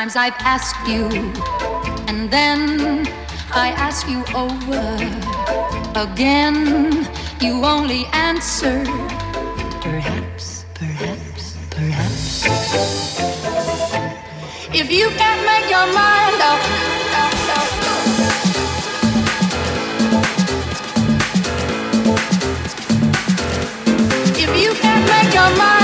times I've asked you, and then I ask you over again. You only answer, perhaps, perhaps, perhaps. If you can't make your mind up. If you can't make your mind